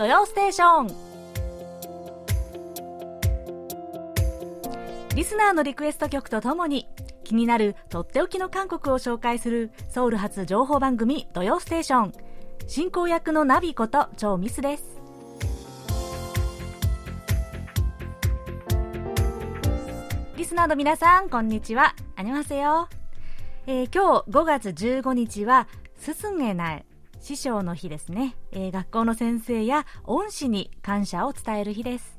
土曜ステーション」リスナーのリクエスト曲とともに気になるとっておきの韓国を紹介するソウル発情報番組「土曜ステーション」進行役のナビこと超ミスです。リスナーの皆さんこんにちは。ありますよ、えー、今日5月15日はすすげない師匠の日ですね、えー、学校の先生や恩師に感謝を伝える日です。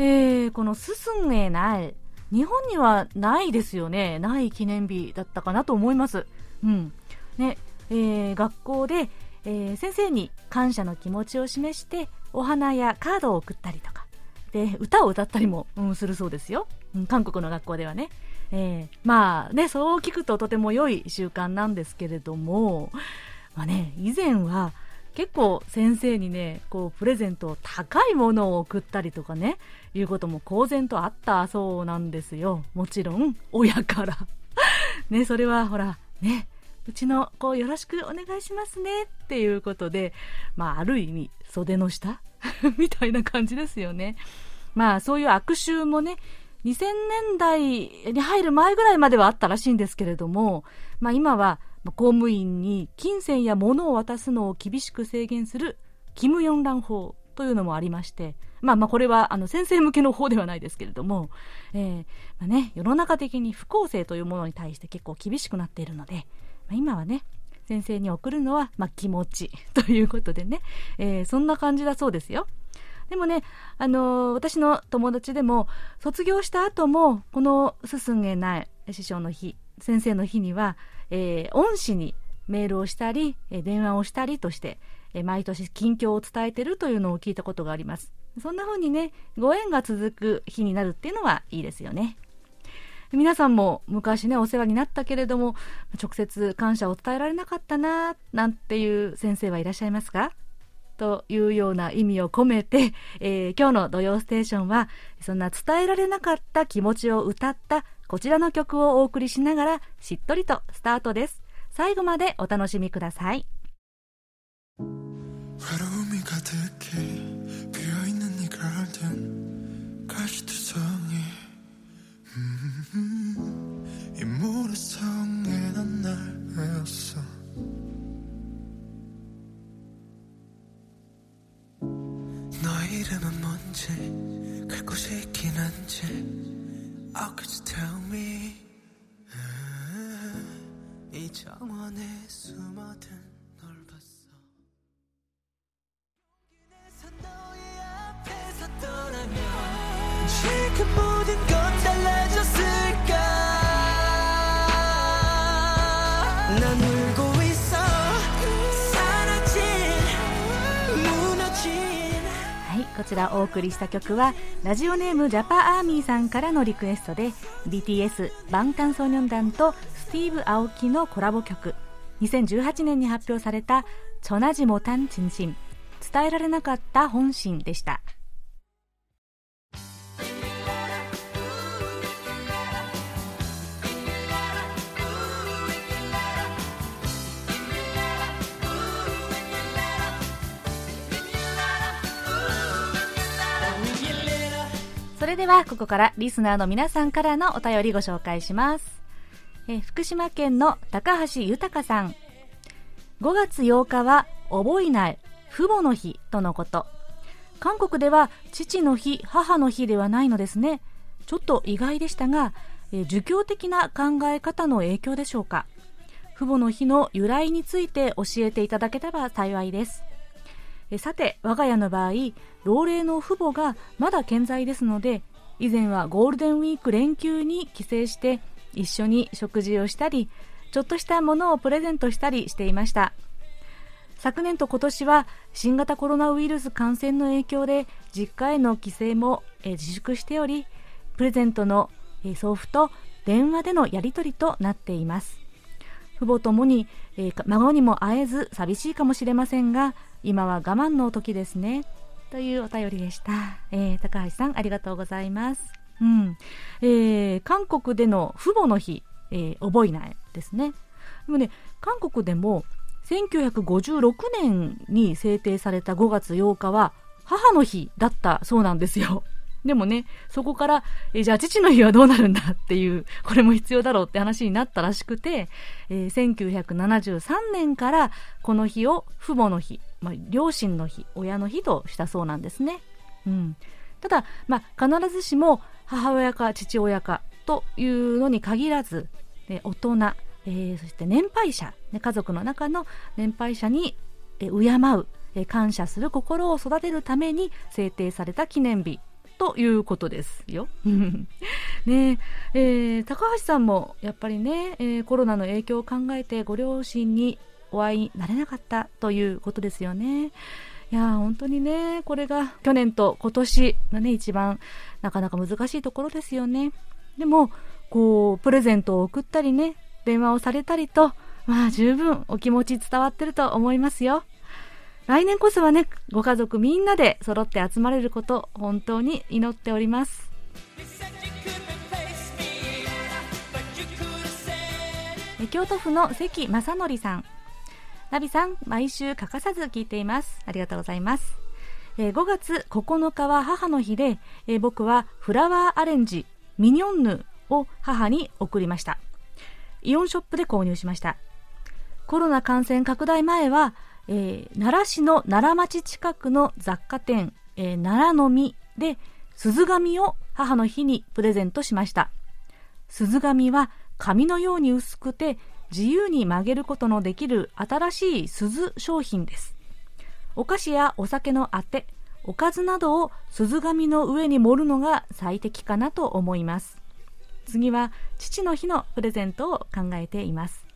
えー、このすすげない日本にはないですよね。ない記念日だったかなと思います。うん。ねえー、学校で、えー、先生に感謝の気持ちを示してお花やカードを送ったりとか。で歌を歌ったりも、うん、するそうですよ、うん、韓国の学校ではね。えー、まあね、そう聞くととても良い習慣なんですけれども、まあね、以前は結構先生にね、こうプレゼント高いものを送ったりとかね、いうことも公然とあったそうなんですよ。もちろん、親から。ね、それはほら、ね、うちの子よろしくお願いしますねっていうことで、まあ、ある意味、袖の下？みたいな感じですよね。まあ、そういう悪臭もね、2000年代に入る前ぐらいまではあったらしいんですけれども、まあ、今は公務員に金銭や物を渡すのを厳しく制限するキム・ヨンラン法というのもありまして、まあまあこれはあの先生向けの方ではないですけれども、えーまあね、世の中的に不公正というものに対して結構厳しくなっているので、まあ、今はね、先生に送るのは、まあ、気持ちということでね、えー、そんな感じだそうですよ。でもね、あのー、私の友達でも、卒業した後も、この進んげない師匠の日、先生の日には、えー、恩師にメールをしたり、えー、電話をしたりとして、えー、毎年近況を伝えてるというのを聞いたことがあります。そんな風にね、ご縁が続く日になるっていうのはいいですよね。皆さんも昔ね、お世話になったけれども、直接感謝を伝えられなかったな、なんていう先生はいらっしゃいますか？というような意味を込めて、えー、今日の土曜ステーションは、そんな伝えられなかった気持ちを歌ったこちらの曲をお送りしながら、しっとりとスタートです。最後までお楽しみください。 뭔지 갈 곳이 있긴 한지 Oh could you tell me? 이 정원에 숨어든 こちらお送りした曲はラジオネームジャパアーミーさんからのリクエストで BTS バンタンソニョン団とスティーブ・アオキのコラボ曲2018年に発表された「チョナジモタンチンシン」伝えられなかった本心でした。れではここからリスナーの皆さんからのお便りご紹介します。え福島県の高橋豊さん。5月8日は覚えない父母の日とのこと。韓国では父の日、母の日ではないのですね。ちょっと意外でしたが、え儒教的な考え方の影響でしょうか。父母の日の由来について教えていただけたら幸いです。えさて我が家の場合老齢の父母がまだ健在ですので以前はゴールデンウィーク連休に帰省して一緒に食事をしたりちょっとしたものをプレゼントしたりしていました。昨年と今年は新型コロナウイルス感染の影響で実家への帰省も自粛しておりプレゼントの送付と電話でのやり取りとなっています。父母ともに、え、孫にも会えず寂しいかもしれませんが今は我慢の時ですね。というお便りでした、えー、高橋さんありがとうございます。うん。えー、韓国での父母の日、えー、覚えないですね。でもね、韓国でも1956年に制定された5月8日は母の日だったそうなんですよ。でもね、そこから、えじゃあ父の日はどうなるんだっていう、これも必要だろうって話になったらしくて、えー、1973年からこの日を父母の日、まあ、両親の日、親の日としたそうなんですね。うん。ただ、まあ、必ずしも母親か父親かというのに限らず、え大人、えー、そして年配者、ね、家族の中の年配者に、え敬う、え感謝する心を育てるために制定された記念日ということですよ。ねえー、高橋さんもやっぱりね、えー、コロナの影響を考えてご両親にお会いになれなかったということですよね。いや本当にね、これが去年と今年がね、一番なかなか難しいところですよね。でも、こう、プレゼントを送ったりね、電話をされたりと、まあ十分お気持ち伝わってると思いますよ。来年こそはね、ご家族みんなで揃って集まれること、本当に祈っております。京都府の関正則さん。ナビさん、毎週欠かさず聞いています。ありがとうございます。え5月9日は母の日で、え僕はフラワーアレンジミニョンヌを母に送りました。イオンショップで購入しました。コロナ感染拡大前は、えー、奈良市の奈良町近くの雑貨店、えー、奈良の実で鈴紙を母の日にプレゼントしました。鈴紙は紙のように薄くて自由に曲げることのできる新しい鈴商品です。お菓子やお酒のあて、おかずなどを鈴紙の上に盛るのが最適かなと思います。次は父の日のプレゼントを考えています。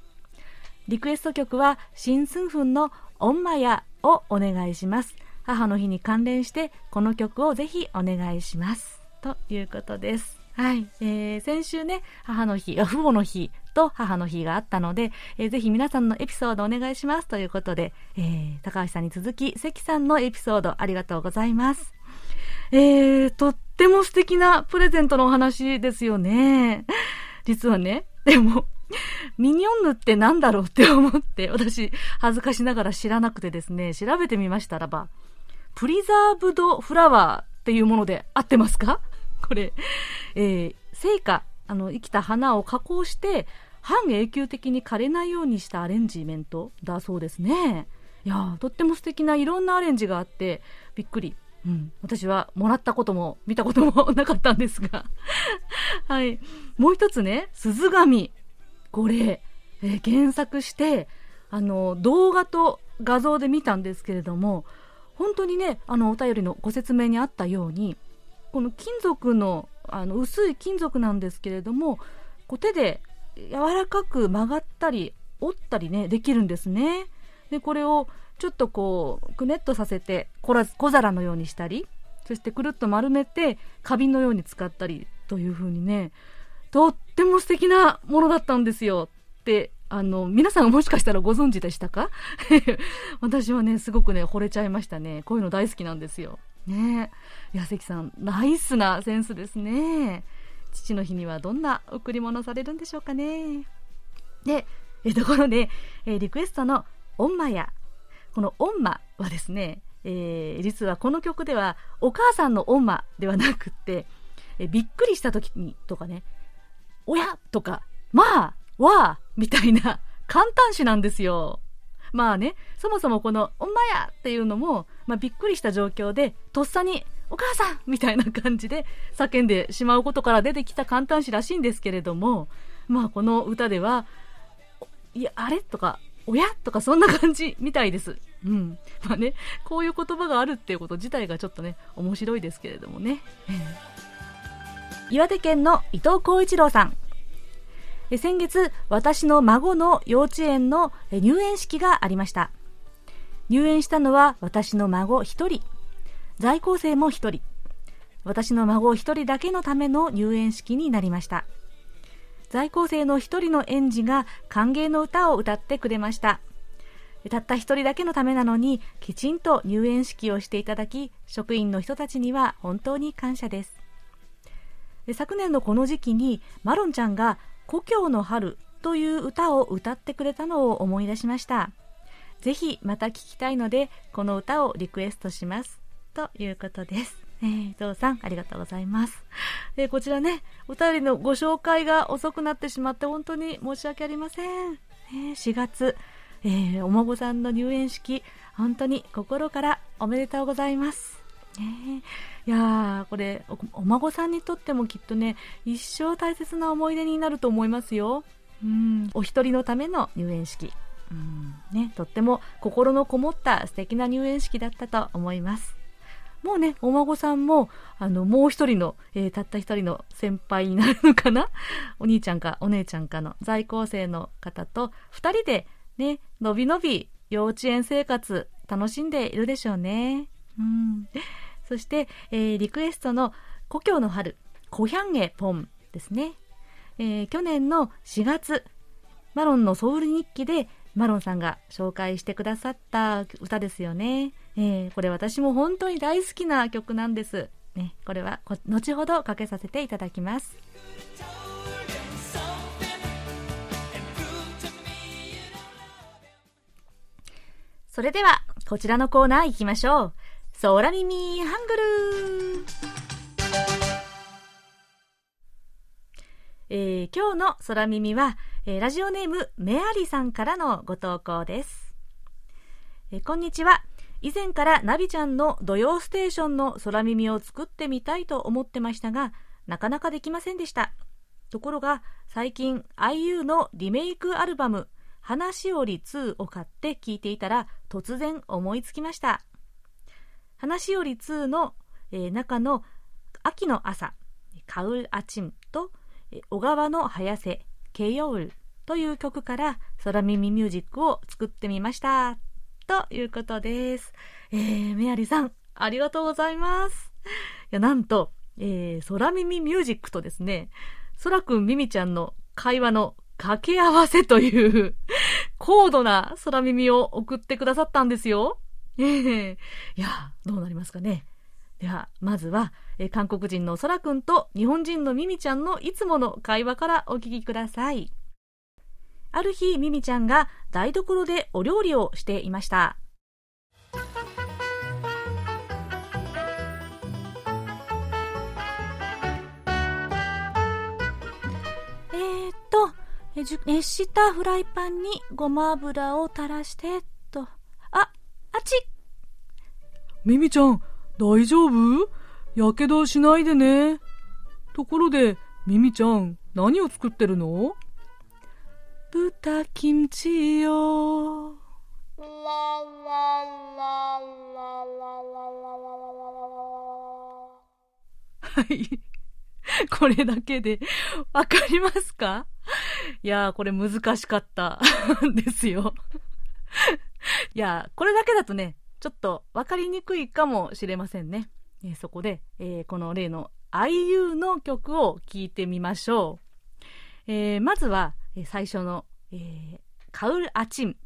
リクエスト曲は、シン・スンフンのオンマヤをお願いします。母の日に関連して、この曲をぜひお願いします。ということです。はい。えー、先週ね、母の日、父母の日と母の日があったので、えー、ぜひ皆さんのエピソードお願いしますということで、えー、高橋さんに続き、関さんのエピソードありがとうございます。えー、とっても素敵なプレゼントのお話ですよね。実はね、でも、ミニオンヌって何だろうって思って、私、恥ずかしながら知らなくてですね、調べてみましたらば、プリザーブドフラワーっていうもので合ってますか？これ、えー、成果、あの、生きた花を加工して、半永久的に枯れないようにしたアレンジメントだそうですね。いやとっても素敵ないろんなアレンジがあって、びっくり。うん、私はもらったことも見たこともなかったんですが はい。もう一つね、鈴紙。これ、えー、検索して、あの、動画と画像で見たんですけれども、本当にね、あの、お便りのご説明にあったように、この金属の、あの、薄い金属なんですけれども、こう手で柔らかく曲がったり、折ったりね、できるんですね。で、これをちょっとこう、くねっとさせて小皿のようにしたり、そしてくるっと丸めて花瓶のように使ったりという風にね、とっても素敵なものだったんですよって、あの、皆さんもしかしたらご存知でしたか？私はね、すごくね、惚れちゃいましたね。こういうの大好きなんですよ。ね。矢関さん、ナイスなセンスですね。父の日にはどんな贈り物されるんでしょうかね。で、えところで、えリクエストのオンマや、このオンマはですね、えー、実はこの曲ではお母さんのオンマではなくって、えびっくりした時にとかね、おやとか、まあ、わあみたいな簡単詞なんですよ。まあね、そもそもこの、おんまやっていうのも、まあ、びっくりした状況で、とっさに、お母さんみたいな感じで叫んでしまうことから出てきた簡単詞らしいんですけれども、まあこの歌では、いや、あれとか、おやとかそんな感じみたいです。うん。まあね、こういう言葉があるっていうこと自体がちょっとね、面白いですけれどもね。岩手県の伊藤浩一郎さん。先月、私の孫の幼稚園の入園式がありました。入園したのは私の孫一人。在校生も一人。私の孫一人だけのための入園式になりました。在校生の一人の園児が歓迎の歌を歌ってくれました。たった一人だけのためなのに、きちんと入園式をしていただき、職員の人たちには本当に感謝です。昨年のこの時期にマロンちゃんが故郷の春という歌を歌ってくれたのを思い出しました。ぜひまた聞きたいので、この歌をリクエストします。ということです。えー、伊藤さん、ありがとうございます。えー、こちらね、お便りのご紹介が遅くなってしまって本当に申し訳ありません。えー、4月、えー、お孫さんの入園式、本当に心からおめでとうございます。ね、いやー、これお、お孫さんにとってもきっとね、一生大切な思い出になると思いますよ。うん、お一人のための入園式。うんね、とっても心のこもった素敵な入園式だったと思います。もうね、お孫さんも、あの、もう一人の、えー、たった一人の先輩になるのかな？お兄ちゃんかお姉ちゃんかの在校生の方と二人でね、のびのび幼稚園生活楽しんでいるでしょうね。うん。そして、えー、リクエストの故郷の春、コヒャンゲポンですね。えー、去年の4月、マロンのソウル日記でマロンさんが紹介してくださった歌ですよね。えー、これ私も本当に大好きな曲なんです。ね、これは後ほどかけさせていただきます。それでは、こちらのコーナー行きましょう。空耳ハングルえー、今日の空耳は、えー、ラジオネームメアリさんからのご投稿です。えー、こんにちは。以前からナビちゃんの土曜ステーションの空耳を作ってみたいと思ってましたが、なかなかできませんでした。ところが、最近 IU のリメイクアルバム、話しおり2を買って聞いていたら突然思いつきました。話しおり2の、えー、中の秋の朝、カウルアチンと、小川の早瀬、ケヨウルという曲から空耳ミュージックを作ってみました。ということです。えー、メアリさん、ありがとうございます。いや、なんと、えー、空耳ミュージックとですね、空くんミミちゃんの会話の掛け合わせという高度な空耳を送ってくださったんですよ。ええいや、どうなりますかね。では、まずは、え韓国人の空くんと日本人のミミちゃんのいつもの会話からお聞きください。ある日、ミミちゃんが台所でお料理をしていましたえっと。熱したフライパンにごま油を垂らして、と。あ、あちミミちゃん、大丈夫？やけどしないでね。ところで、ミミちゃん、何を作ってるの？豚キムチよ。はい。これだけでわかりますかいやー、これ難しかったですよいやー、これだけだとね、ちょっとわかりにくいかもしれませんね。え、そこで、えー、この例の IU の曲を聴いてみましょう。えー、まずは、え最初の、えー、カウル・アチン、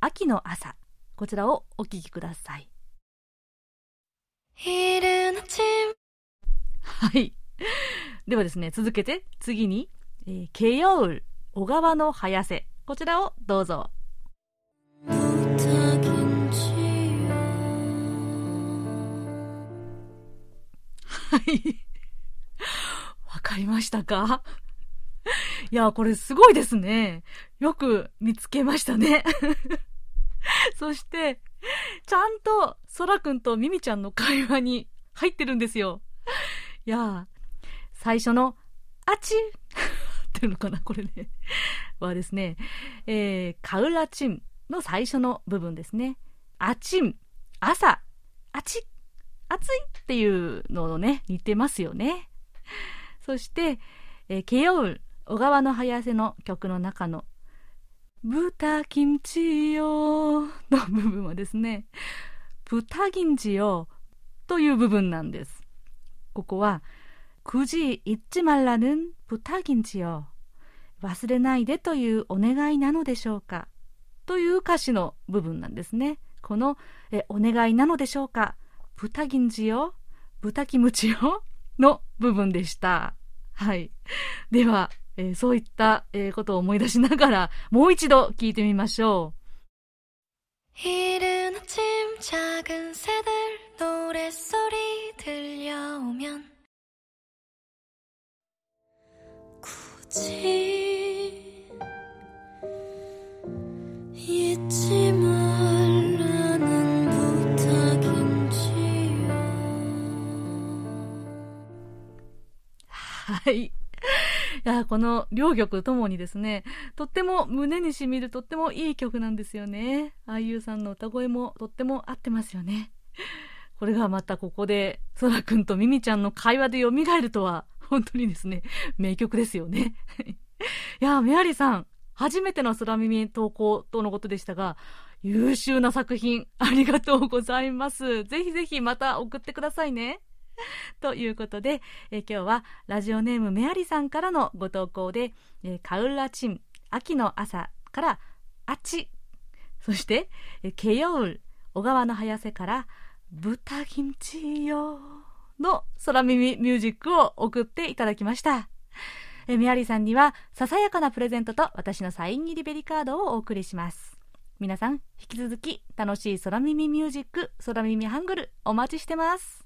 秋の朝。こちらをお聴きください。はい。ではですね、続けて、次に、えー、ケヨウル、小川の早瀬。こちらをどうぞ。はい。わかりましたか？いや、これすごいですね。よく見つけましたね。そして、ちゃんと、そらくんとミミちゃんの会話に入ってるんですよ。いや、最初の、あち ってるのかなこれね。はですね、えー、カウラチンの最初の部分ですね。あちん、朝、あち、暑いっていうのをね、似てますよね。そして、えー、ケヨウ、小川の早瀬の曲の中の、豚キムチよの部分はですね、豚キムチよという部分なんです。ここは、굳이잊지말라는부탁인지요忘れないでというお願いなのでしょうかという歌詞の部分なんですね。このえお願いなのでしょうか부탁인지요豚キムチよの部分でした。はい。では、 えー、そういった、えー、ことを思い出しながら、もう一度聞いてみましょう。이른아침작은새들노랫소리들려오면굳이잊지말라는부탁인지요はい。 や、この両曲ともにですね、とっても胸にしみるとってもいい曲なんですよね。あゆさんの歌声もとっても合ってますよね。これがまたここで、そらくんとミミちゃんの会話で蘇るとは、本当にですね、名曲ですよね。いや、メアリーさん、初めての空耳投稿とのことでしたが、優秀な作品、ありがとうございます。ぜひぜひまた送ってくださいね。ということで、え今日はラジオネームメアリさんからのご投稿で、えカウラチン、秋の朝からあち、そして、えケヨウ、小川の早瀬から豚キムチよの空耳ミュージックを送っていただきました。えメアリさんにはささやかなプレゼントと私のサイン入りベリカードをお送りします。皆さん、引き続き楽しい空耳ミュージック、空耳ハングルお待ちしてます。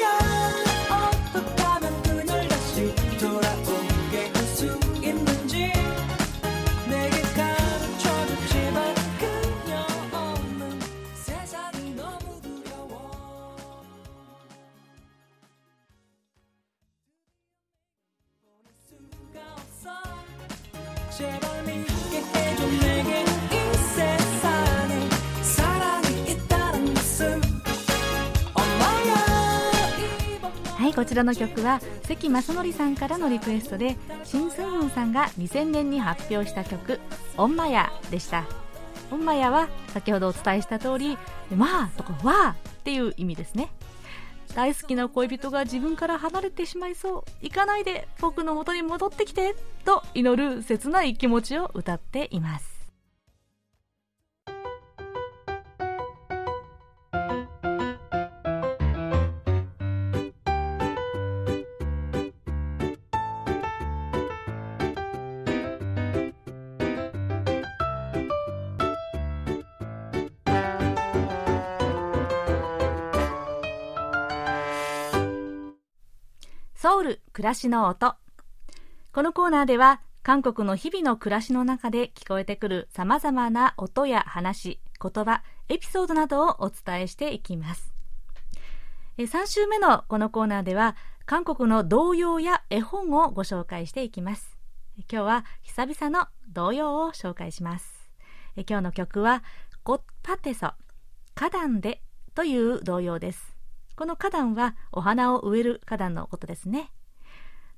はいこちらの曲は関正則さんからのリクエストでシン・スンウンさんが2000年に発表した曲「オンマヤ」でした。オンマヤは先ほどお伝えした通り「まあ」とか「わあ」っていう意味ですね。大好きな恋人が自分から離れてしまいそう。行かないで僕の元に戻ってきてと祈る切ない気持ちを歌っています。ソウル暮らしの音。このコーナーでは韓国の日々の暮らしの中で聞こえてくる様々な音や話、言葉、エピソードなどをお伝えしていきます。3週目のこのコーナーでは韓国の童謡や絵本をご紹介していきます。今日は久々の童謡を紹介します。今日の曲はコッパテソ花壇でという童謡です。この花壇はお花を植える花壇のことですね。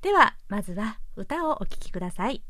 では、まずは歌をお聴きください。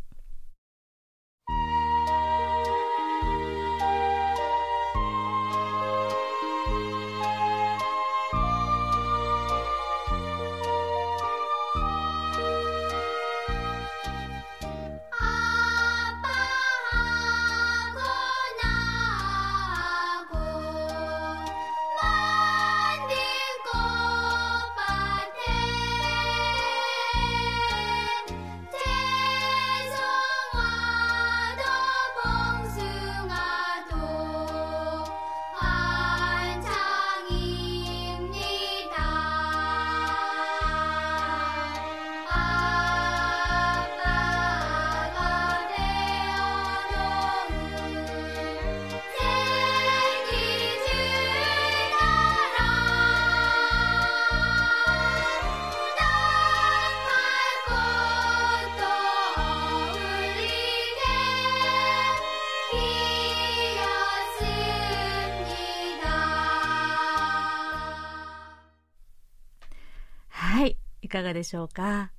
かがでしょうか？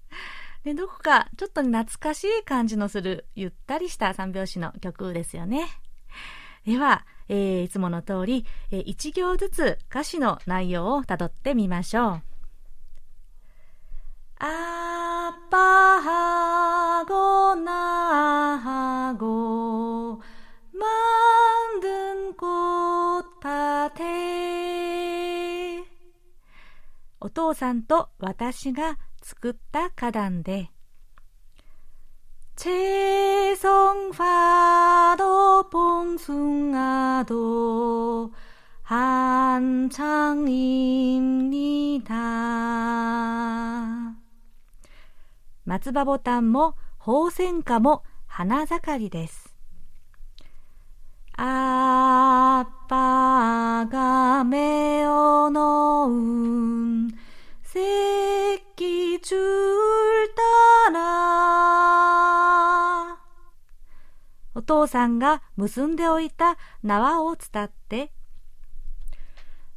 で、どこかちょっと懐かしい感じのするゆったりした三拍子の曲ですよね。では、えー、いつもの通り、えー、1行ずつ歌詞の内容をたどってみましょう。あっぱはご父さんと私が作った花壇で、최성파도봉숭아도한창입니다松葉ボタンもホウセンカも花盛りです。아빠가메어놓은 새끼줄따라お父さんが結んでおいた縄を伝って、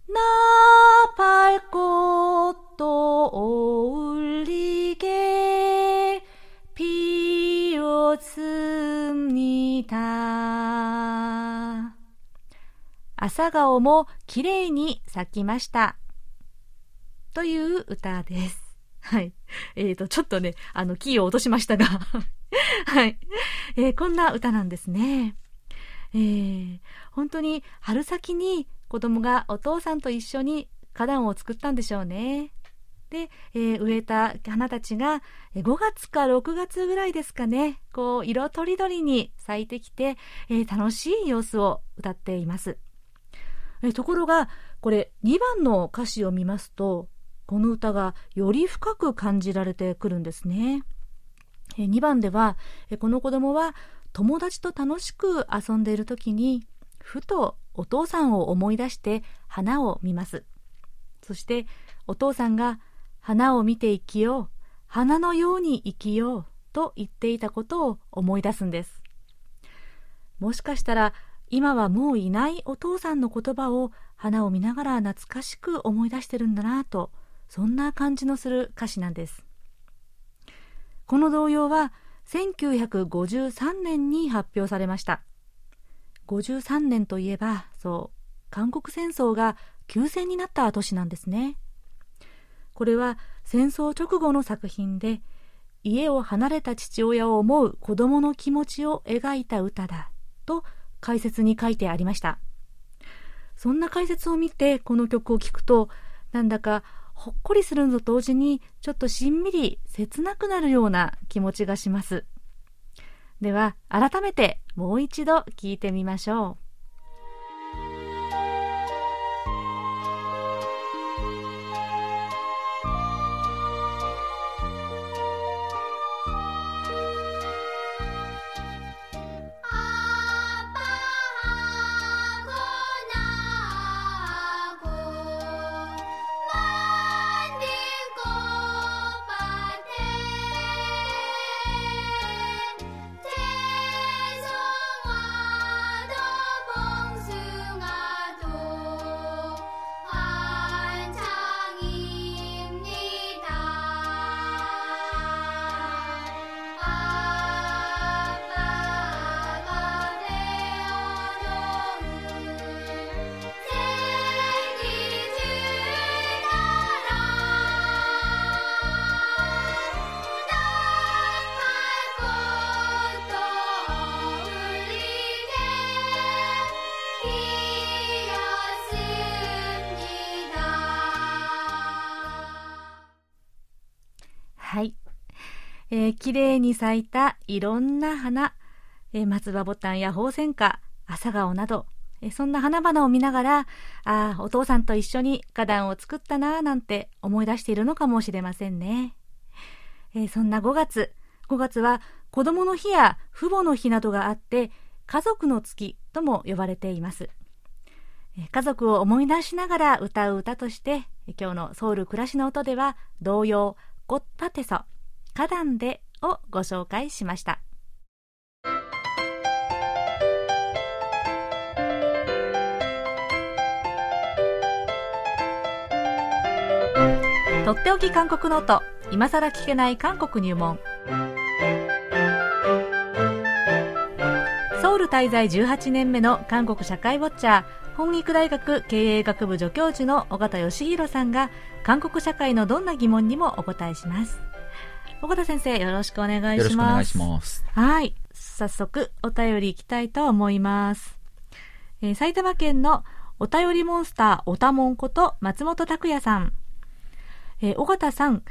나발꽃도어울리게 피었습니다. 朝顔もきれいに咲きました。 という歌です。はい。えっ、ー、と、ちょっとね、あの、キーを落としましたが はい、えー、こんな歌なんですね。えー、本当に春先に子供がお父さんと一緒に花壇を作ったんでしょうね。で、えー、植えた花たちが5月か6月ぐらいですかね、こう、色とりどりに咲いてきて、えー、楽しい様子を歌っています。え、ところが、これ2番の歌詞を見ますと、この歌がより深く感じられてくるんですね。2番では、この子供は友達と楽しく遊んでいる時に、ふとお父さんを思い出して花を見ます。そしてお父さんが花を見て生きよう、花のように生きようと言っていたことを思い出すんです。もしかしたら今はもういないお父さんの言葉を花を見ながら懐かしく思い出してるんだなと、そんな感じのする歌詞なんです。この童謡は1953年に発表されました。53年といえば、そう、韓国戦争が休戦になった年なんですね。これは戦争直後の作品で家を離れた父親を思う子供の気持ちを描いた歌だと解説に書いてありましたそんな解説を見てこの曲を聴くとなんだかほっこりするのと同時にちょっとしんみり切なくなるような気持ちがします。では改めてもう一度聞いてみましょう。はい。えー、綺麗に咲いたいろんな花、えー、松葉ボタンやホウセンカ、朝顔など、えー、そんな花々を見ながら、ああ、お父さんと一緒に花壇を作ったなぁなんて思い出しているのかもしれませんね。えー、そんな5月、5月は子供の日や父母の日などがあって、家族の月とも呼ばれています。家族を思い出しながら歌う歌として、今日のソウル暮らしの音では童謡꽃밭에서 花壇でをご紹介しました。とっておき韓国ノート今さら聞けない韓国入門。ソウル滞在18年目の韓国社会ウォッチャー本育大学経営学部助教授の尾形義弘さんが韓国社会のどんな疑問にもお答えします。尾形先生、よろしくお願いします。よろしくお願いします。はい。早速、お便りいきたいと思います。えー、埼玉県のお便りモンスターおたもんこと松本拓也さん。えー、尾形さん、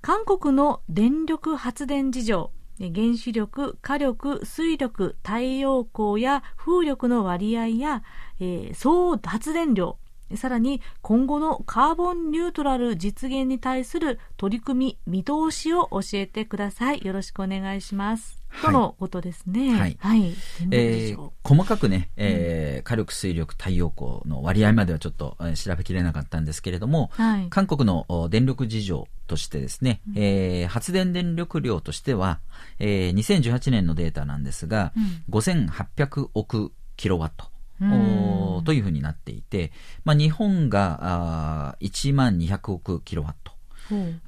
韓国の電力発電事情、原子力、火力、水力、太陽光や風力の割合や、えー、総発電量、さらに今後のカーボンニュートラル実現に対する取り組み、見通しを教えてください。よろしくお願いします。とのことですね。はい。はい。えー、細かくね、えー、火力、水力、太陽光の割合まではちょっと調べきれなかったんですけれども、はい、韓国の電力事情としてですね、うん、えー、発電電力量としては、えー、2018年のデータなんですが、うん、5800億キロワット。というふうになっていて、まあ、日本があ1万200億キロワット、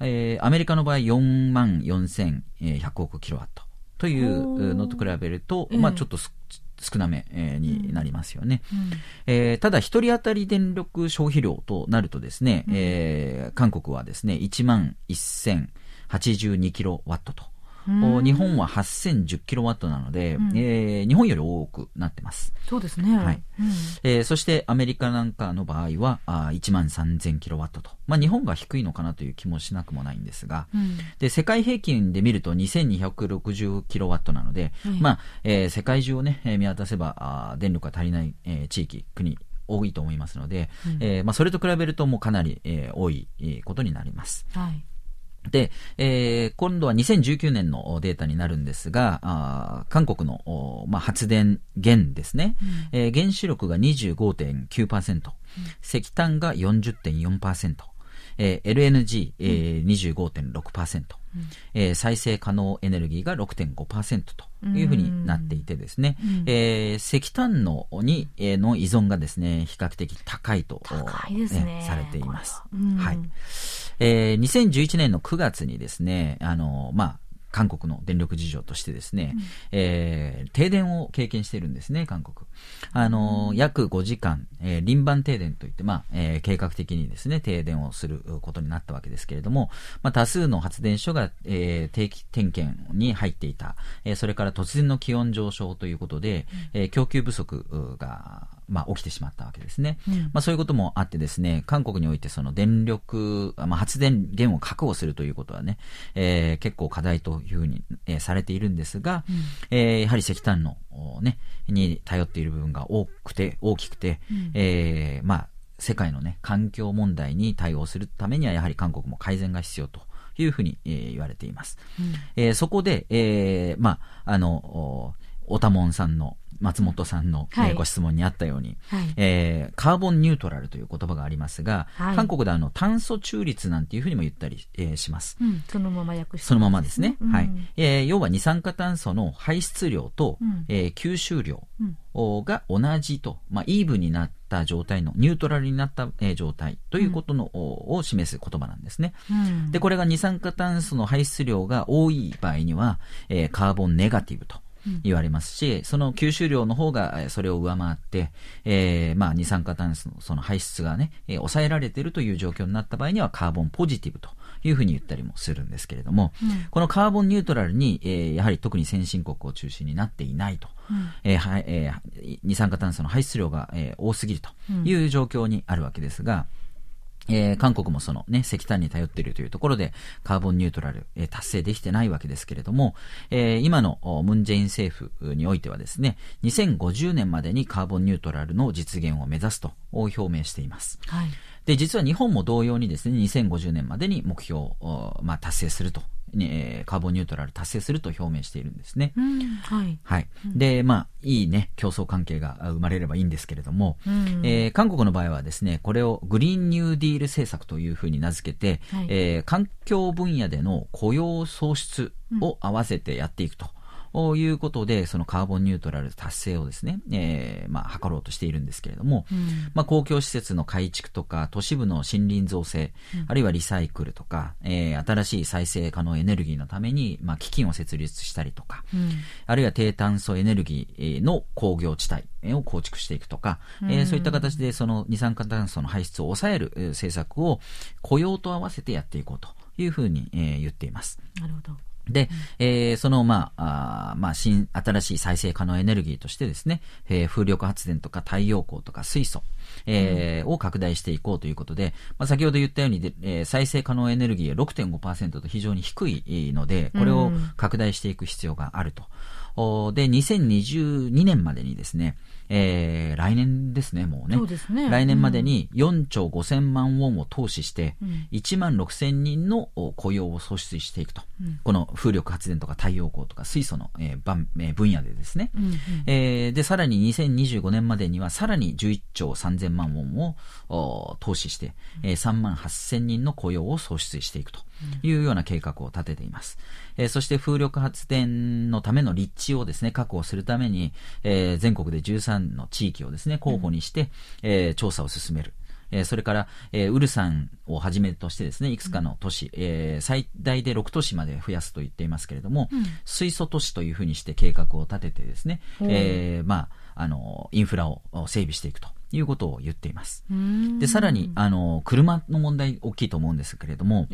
えー、アメリカの場合4万4100億キロワット。というのと比べると、まあ、ちょっと少なめ、えー、になりますよね。うん、えー、ただ、1人当たり電力消費量となるとですね、うん、えー、韓国はですね、1万1082キロワットと。日本は8010キロワットなので、うん、えー、日本より多くなってます。そうですね。はい。うん、えー、そしてアメリカなんかの場合はあ1万3000キロワットと。まあ日本が低いのかなという気もしなくもないんですが、うん、で、世界平均で見ると2260キロワットなので、まあ、えー、世界中をね、見渡せばあ電力が足りない、えー、地域、国、多いと思いますので、うん、えー、まあ、それと比べるともうかなり、えー、多いことになります。はいで、えー、今度は2019年のデータになるんですが、あ韓国の、まあ、発電源ですね、うん、えー、原子力が25.9%、うん、石炭が40.4%、えー、LNG、えー、25.6%、うん。えー、再生可能エネルギーが6.5%というふうになっていてですね、うん、えー、石炭のに、えー、の依存がですね、比較的高いと、高いね、されています。はい。えー、2011年の9月にですね、あの、まあ、韓国の電力事情としてですね、うん、えー、停電を経験しているんですね、韓国。あの、約5時間、えー、輪番停電といって、まあ、えー、計画的にですね、停電をすることになったわけですけれども、まあ、多数の発電所が、えー、定期点検に入っていた、えー、それから突然の気温上昇ということで、えー、供給不足が、まあ、起きてしまったわけですね。うん、まあ、そういうこともあってですね、韓国においてその電力、まあ、発電源を確保するということはね、えー、結構課題というふうに、えー、されているんですが、うん、えー、やはり石炭のね、に頼っている部分が多くて、大きくて、うん、えー、まあ、世界のね、環境問題に対応するためには、やはり韓国も改善が必要というふうに、えー、言われています。うん、えー、そこで、えー、まあ、あの、おたもんさんの松本さんの、はい、ご質問にあったように、はい、えー、カーボンニュートラルという言葉がありますが、はい、韓国であの炭素中立なんていうふうにも言ったり、えー、します、うん、そのまま訳して、そのままですね、うん、はい。えー、要は二酸化炭素の排出量と、うん、えー、吸収量が同じと、まあ、イーブンになった状態のニュートラルになった、えー、状態ということの、を示す言葉なんですね、でこれが二酸化炭素の排出量が多い場合には、えー、カーボンネガティブと言われますし、その吸収量の方がそれを上回って、えー、まあ、二酸化炭素のその排出がね、えー、抑えられているという状況になった場合にはカーボンポジティブというふうに言ったりもするんですけれども、うん、このカーボンニュートラルに、えー、やはり特に先進国を中心になっていないと、うん、えーはえー、二酸化炭素の排出量が、えー、多すぎるという状況にあるわけですが、うんえー、韓国もそのね、石炭に頼っているというところで、カーボンニュートラル、えー、達成できてないわけですけれども、えー、今のムンジェイン政府においてはですね、2050年までにカーボンニュートラルの実現を目指すと表明しています。はい。で、実は日本も同様にですね、2050年までに目標を、まあ、達成するとえカーボンニュートラル達成すると表明しているんですね。うん、はい。はい。で、まあ、いいね、競争関係が生まれればいいんですけれども、うん、えー、韓国の場合はですね、これをグリーンニューディール政策というふうに名付けて、はい、えー、環境分野での雇用創出を合わせてやっていくと。いうことで、そのカーボンニュートラル達成をですね、えー、まあ、図ろうとしているんですけれども、うん、まあ、公共施設の改築とか、都市部の森林造成、うん、あるいはリサイクルとか、えー、新しい再生可能エネルギーのために、まあ、基金を設立したりとか、うん、あるいは低炭素エネルギーの工業地帯を構築していくとか、えー、そういった形でその二酸化炭素の排出を抑える政策を雇用と合わせてやっていこうというふうに、えー、言っています。なるほど。で、えー、その、まあ、あまあ、新、新しい再生可能エネルギーとしてですね、えー、風力発電とか太陽光とか水素、えー、うん、を拡大していこうということで、まあ、先ほど言ったようにで、えー、再生可能エネルギーは6.5%と非常に低いので、これを拡大していく必要があると。うん、で、2022年までにですね、えー、来年ですね、もうね。そうですね。来年までに4兆5000万ウォンを投資して、うん、1万6000人の雇用を創出していくと。うん、この風力発電とか太陽光とか水素の、えー、えー、分野でですね、うんうん、えー、で、さらに2025年までにはさらに11兆3000万ウォンを投資して、えー、3万8000人の雇用を創出していくというような計画を立てています。えー、そして風力発電のための立地をですね、確保するために、えー、全国で13の地域をですね、候補にして、うん、えー、調査を進める。えー、それから、えー、ウルサンをはじめとしてですね、いくつかの都市、えー、最大で6都市まで増やすと言っていますけれども、うん、水素都市というふうにして計画を立ててですね、うん、えー、まあ、あの、インフラを整備していくということを言っています。で、さらに、あの、車の問題大きいと思うんですけれども、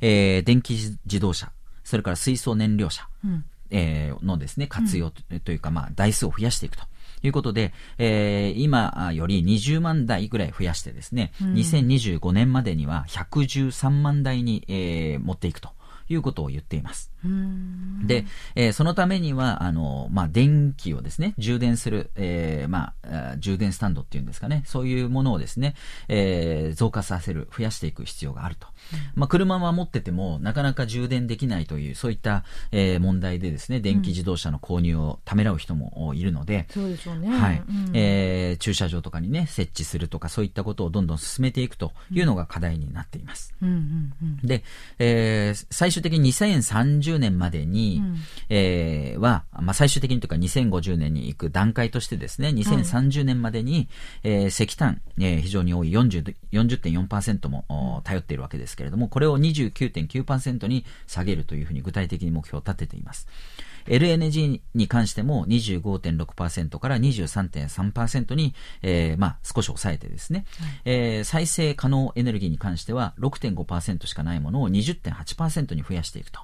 えー、電気自動車、それから水素燃料車、うん、えー、のですね、活用というか、まあ、台数を増やしていくと。いうことで、えー、今より20万台ぐらい増やしてですね、うん、2025年までには113万台に、えー、持っていくと。いうことを言っています。で、えー、そのためには、あの、まあ、電気をですね、充電する、えー、まあ、充電スタンドっていうんですかね、そういうものをですね、えー、増加させる、増やしていく必要があると。まあ、車は持ってても、なかなか充電できないという、そういった、えー、問題でですね、電気自動車の購入をためらう人もいるので、そうでしょうね。はい。うん、えー、駐車場とかにね、設置するとか、そういったことをどんどん進めていくというのが課題になっています。うんうんうん、で、えー、最終的に2030年までに、うん、えー、は、まあ、最終的にというか2050年に行く段階としてですね、2030年までに、はい、えー、石炭、えー、非常に多い40 40.4%も頼っているわけですけれども、これを29.9%に下げるというふうに具体的に目標を立てています。LNG に関しても25.6%から23.3%に、えー、まあ、少し抑えてですね、はい、えー、再生可能エネルギーに関しては6.5%しかないものを20.8%に増やしていくと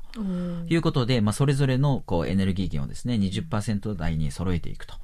いうことで、まあ、それぞれのこうエネルギー源をですね、20%台に揃えていくと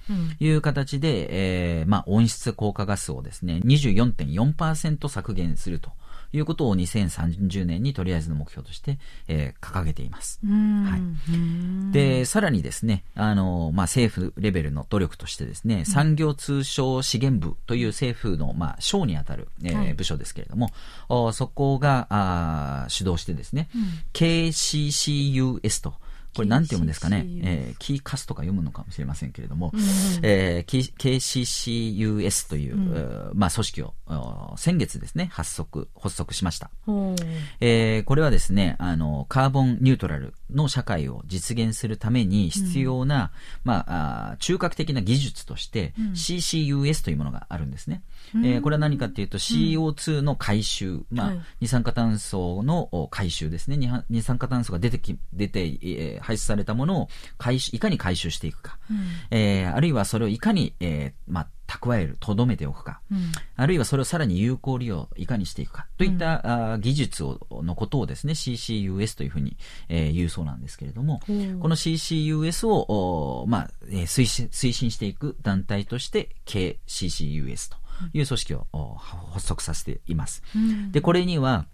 いう形で、うん、えー、まあ、温室効果ガスをですね、24.4%削減すると。いうことを2030年にとりあえずの目標として、えー、掲げています。はい。で、さらにですね、あの、まあ、政府レベルの努力としてですね、産業通商資源部という政府の、まあ、省にあたる、えー、はい、部署ですけれども、おそこがあ主導してですね、うん、KCCUS と、これなんて読むんですかね、えー、キーカスとか読むのかもしれませんけれども、うん、えー、KCCUS という、うん、まあ、組織を先月ですね、発足、発足しました。えー、これはですね、あの、カーボンニュートラルの社会を実現するために必要な、うん、まああ、中核的な技術として、CCUS というものがあるんですね。うん、えー、これは何かっていうと CO2 の回収、まあ、はい、二酸化炭素の回収ですね。二酸化炭素が出てき、出て、えー、排出されたものを回収、いかに回収していくか。うん、えー、あるいはそれをいかに、えー、まあ、蓄える、とどめておくか、うん、あるいはそれをさらに有効利用、いかにしていくか、といった、うん、あ技術をのことをですね、CCUS というふうに、えー、言うそうなんですけれども、この CCUS を、まあ、えー、推進、推進していく団体として、KCCUS という組織を発足させています。うん、で、これには、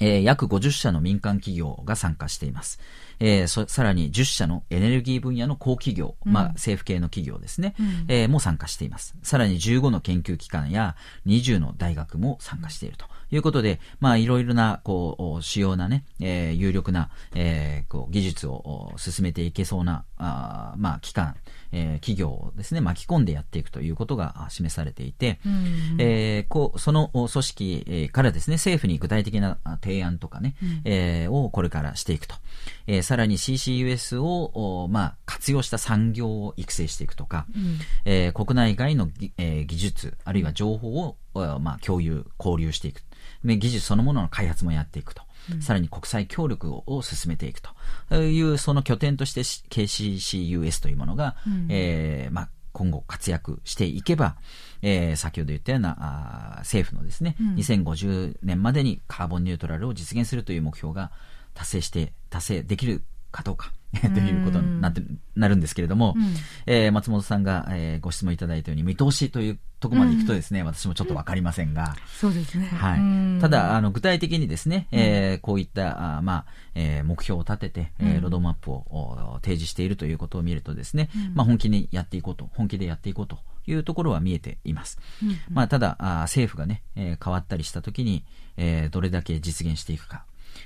えー、約50社の民間企業が参加しています。えー、さらに10社のエネルギー分野の高企業、うん、まあ政府系の企業ですね、うん、えー、も参加しています。さらに15の研究機関や20の大学も参加していると。いうことで、まあ、いろいろな、こう、主要なね、えー、有力な、えー、こう、技術を進めていけそうな、あまあ、機関、えー、企業をですね、巻き込んでやっていくということが示されていて、うん、えー、こう、その組織からですね、政府に具体的な提案とかね、うん、えー、をこれからしていくと。えー、さらに CCUS を、まあ、活用した産業を育成していくとか、うん、えー、国内外の、えー、技術、あるいは情報を、まあ、共有、交流していく。技術そのものの開発もやっていくと。さらに国際協力を進めていくと。いう、その拠点として KCCUS というものが、うん、えー、まあ、今後活躍していけば、えー、先ほど言ったようなあ政府のですね、うん、2050年までにカーボンニュートラルを実現するという目標が達成して、達成できるかどうか ということになってなるんですけれども、うん、えー、松本さんが、えー、ご質問いただいたように見通しというところまで行くとですね、うん、私もちょっとわかりませんが、そうですね。はい。ただ、あの、具体的にですね、えー、こういった、あまあ、えー、目標を立てて、えー、ロードマップを提示しているということを見るとですね、まあ、本気にやっていこうと、本気でやっていこうというところは見えています。まあ、ただ、あ政府がね、えー、変わったりしたときに、えー、どれだけ実現していくか、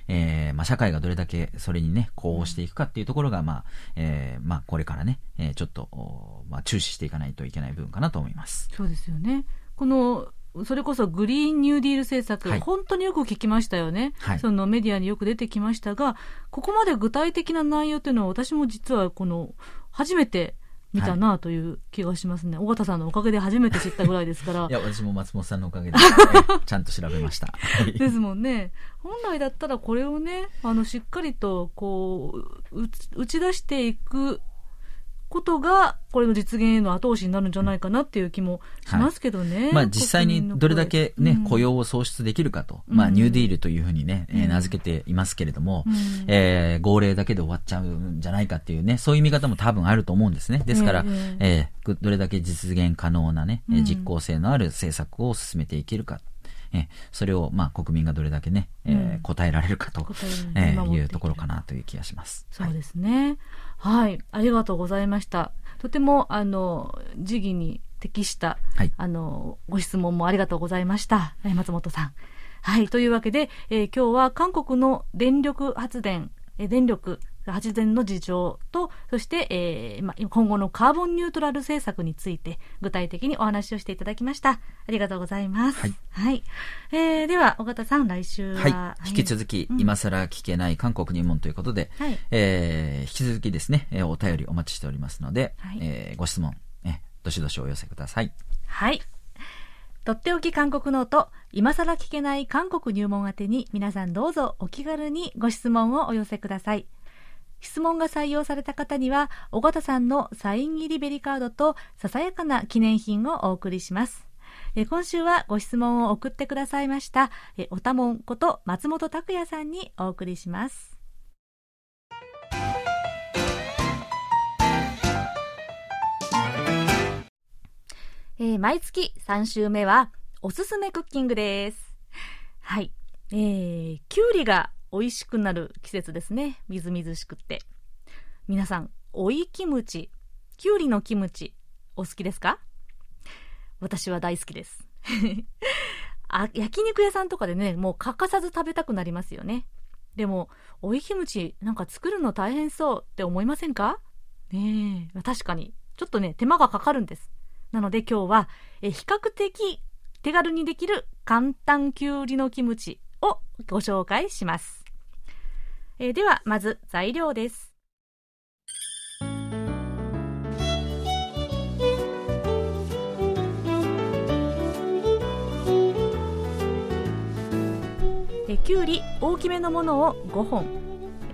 えー、まあ、社会がどれだけそれにね、呼応していくかっていうところが、まあ、えー、まあ、これからね、えー、ちょっと、まあ、注視していかないといけない部分かなと思います。そうですよね。この、それこそグリーンニューディール政策、はい、本当によく聞きましたよね、はい、そのメディアによく出てきましたが、ここまで具体的な内容というのは、私も実はこの初めて見たなという気がしますね、はい、尾形さんのおかげで初めて知ったぐらいですから。いや私も松本さんのおかげで ちゃんと調べました。ですもんね。本来だったらこれをねあのしっかりとこう打ち出していくことが、これの実現への後押しになるんじゃないかなっていう気もしますけどね。はい、まあ実際にどれだけね、うん、雇用を創出できるかと、まあニューディールというふうにね、うん、えー、名付けていますけれども、うん、えー、号令だけで終わっちゃうんじゃないかっていうね、そういう見方も多分あると思うんですね。ですから、えー、えー、どれだけ実現可能なね、実効性のある政策を進めていけるか。えそれを、まあ、国民がどれだけね、えー、答えられるかと、えー、いうところかなという気がします。そうですね。はい、ありがとうございました。とても、あの、時期に適した、はい、あの、ご質問もありがとうございました。松本さん。はい、というわけで、えー、今日は韓国の電力発電、え電力発電の事情と、そして、えーま、今後のカーボンニュートラル政策について具体的にお話をしていただきました。ありがとうございます。はい。はい、えー、では、尾形さん、来週は。はい。引き続き、うん、今更聞けない韓国入門ということで、はい、えー、引き続きですね、えー、お便りお待ちしておりますので、はい、えー、ご質問、えどしどしお寄せください。はい。とっておき韓国ノート、今更聞けない韓国入門宛てに皆さんどうぞお気軽にご質問をお寄せください。質問が採用された方には、尾形さんのサイン入りベリカードとささやかな記念品をお送りします。え今週はご質問を送ってくださいました、えおたもんこと松本拓也さんにお送りします。えー、毎月3週目はおすすめクッキングです。はい。えー、きゅうりが美味しくなる季節ですね。みずみずしくって。皆さん、おいキムチ、きゅうりのキムチ、お好きですか？私は大好きです。あ焼肉屋さんとかでね、もう欠かさず食べたくなりますよね。でも、おいキムチなんか作るの大変そうって思いませんか？ねえ、確かに。ちょっとね、手間がかかるんです。なので今日は、え比較的手軽にできる簡単きゅうりのキムチをご紹介します。えー、ではまず材料です。えきゅうり大きめのものを5本。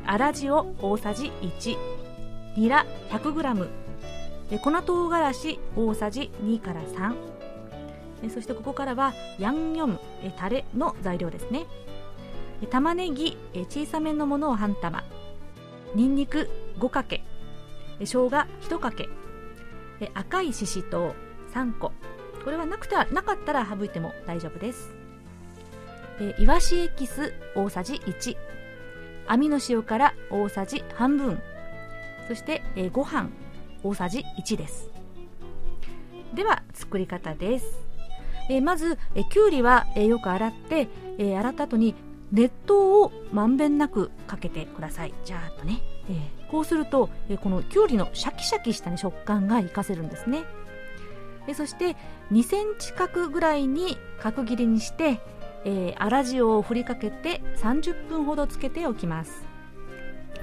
粗塩大さじ1ニラ 100g 粉唐辛子大さじ2から3そしてここからはヤンニョムタレの材料ですね。玉ねぎ小さめのものを半玉。にんにく5かけ。生姜1かけ。赤いししとう3個。これはなくてはなかったら省いても大丈夫です。いわしエキス大さじ1網の塩辛大さじ半分。そしてご飯大さじ1です。では作り方です。まずきゅうりはよく洗って、洗った後に熱湯をまんべんなくかけてください。じゃーっとね、えー、こうすると、えー、このきゅうりのシャキシャキした、ね、食感が活かせるんですね。えそして2センチ角ぐらいに角切りにして、えー、粗塩を振りかけて30分ほどつけておきます。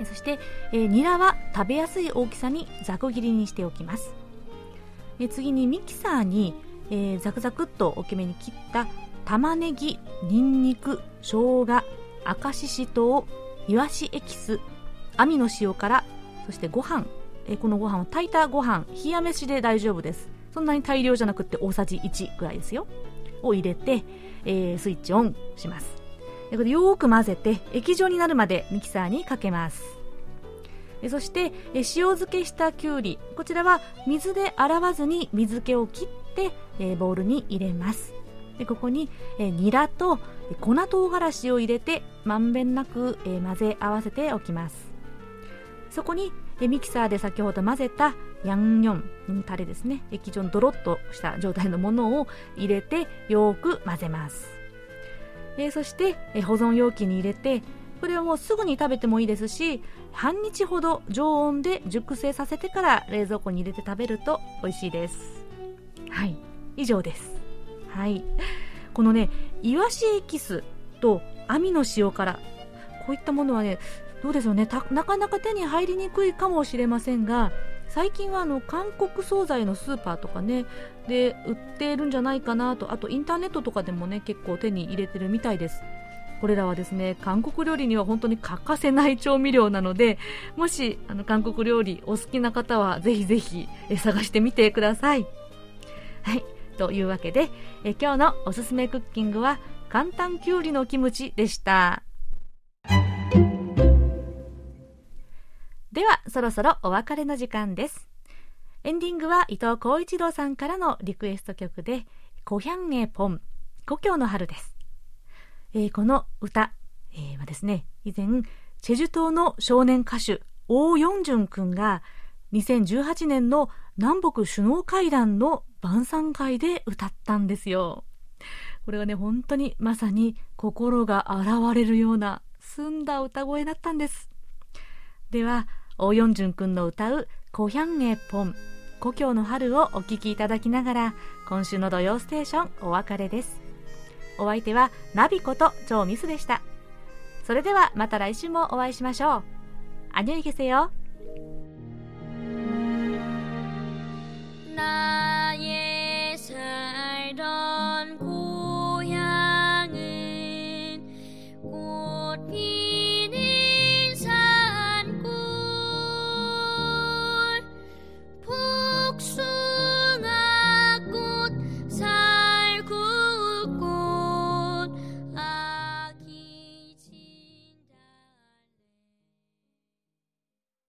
そして、えー、ニラは食べやすい大きさにざく切りにしておきます、えー、次にミキサーに、えー、ザクザクっと大きめに切った玉ねぎ、にんにく、生姜、赤ししとう、いわしエキス、網の塩辛、そしてご飯。えこのご飯は炊いたご飯、冷や飯で大丈夫です。そんなに大量じゃなくて大さじ1ぐらいですよ。を入れて、えー、スイッチオンします。でこれよーく混ぜて液状になるまでミキサーにかけます。そして塩漬けしたきゅうりこちらは水で洗わずに水気を切ってボウルに入れますでここにニラと粉唐辛子を入れてまんべんなく混ぜ合わせておきます。そこにミキサーで先ほど混ぜたヤンニョンタレですね。液状のドロッとした状態のものを入れてよく混ぜます。そして保存容器に入れてこれはもうすぐに食べてもいいですし半日ほど常温で熟成させてから冷蔵庫に入れて食べると美味しいです。はい以上です。はい。このねイワシエキスと網の塩辛こういったものはねどうでしょうね。なかなか手に入りにくいかもしれませんが最近はあの韓国惣菜のスーパーとかねで売っているんじゃないかなと。あとインターネットとかでもね結構手に入れてるみたいです。これらはですね韓国料理には本当に欠かせない調味料なのでもしあの韓国料理お好きな方はぜひぜひ探してみてください。はい。というわけでえ今日のおすすめクッキングは簡単きゅうりのキムチでした。ではそろそろお別れの時間です。エンディングは伊藤浩一郎さんからのリクエスト曲で「コヒャンエポン故郷の春」です。えー、この歌、えー、はですね、以前、チェジュ島の少年歌手、オー・ヨンジュン君が、2018年の南北首脳会談の晩餐会で歌ったんですよ。これはね、本当にまさに心が洗われるような澄んだ歌声だったんです。では、オー・ヨンジュン君の歌う、コヒャンエポン、故郷の春をお聴きいただきながら、今週の土曜ステーションお別れです。お相手はナビこと超ミスでした。それではまた来週もお会いしましょう。안녕히계세 요。 나의 살던 고향은 꽃피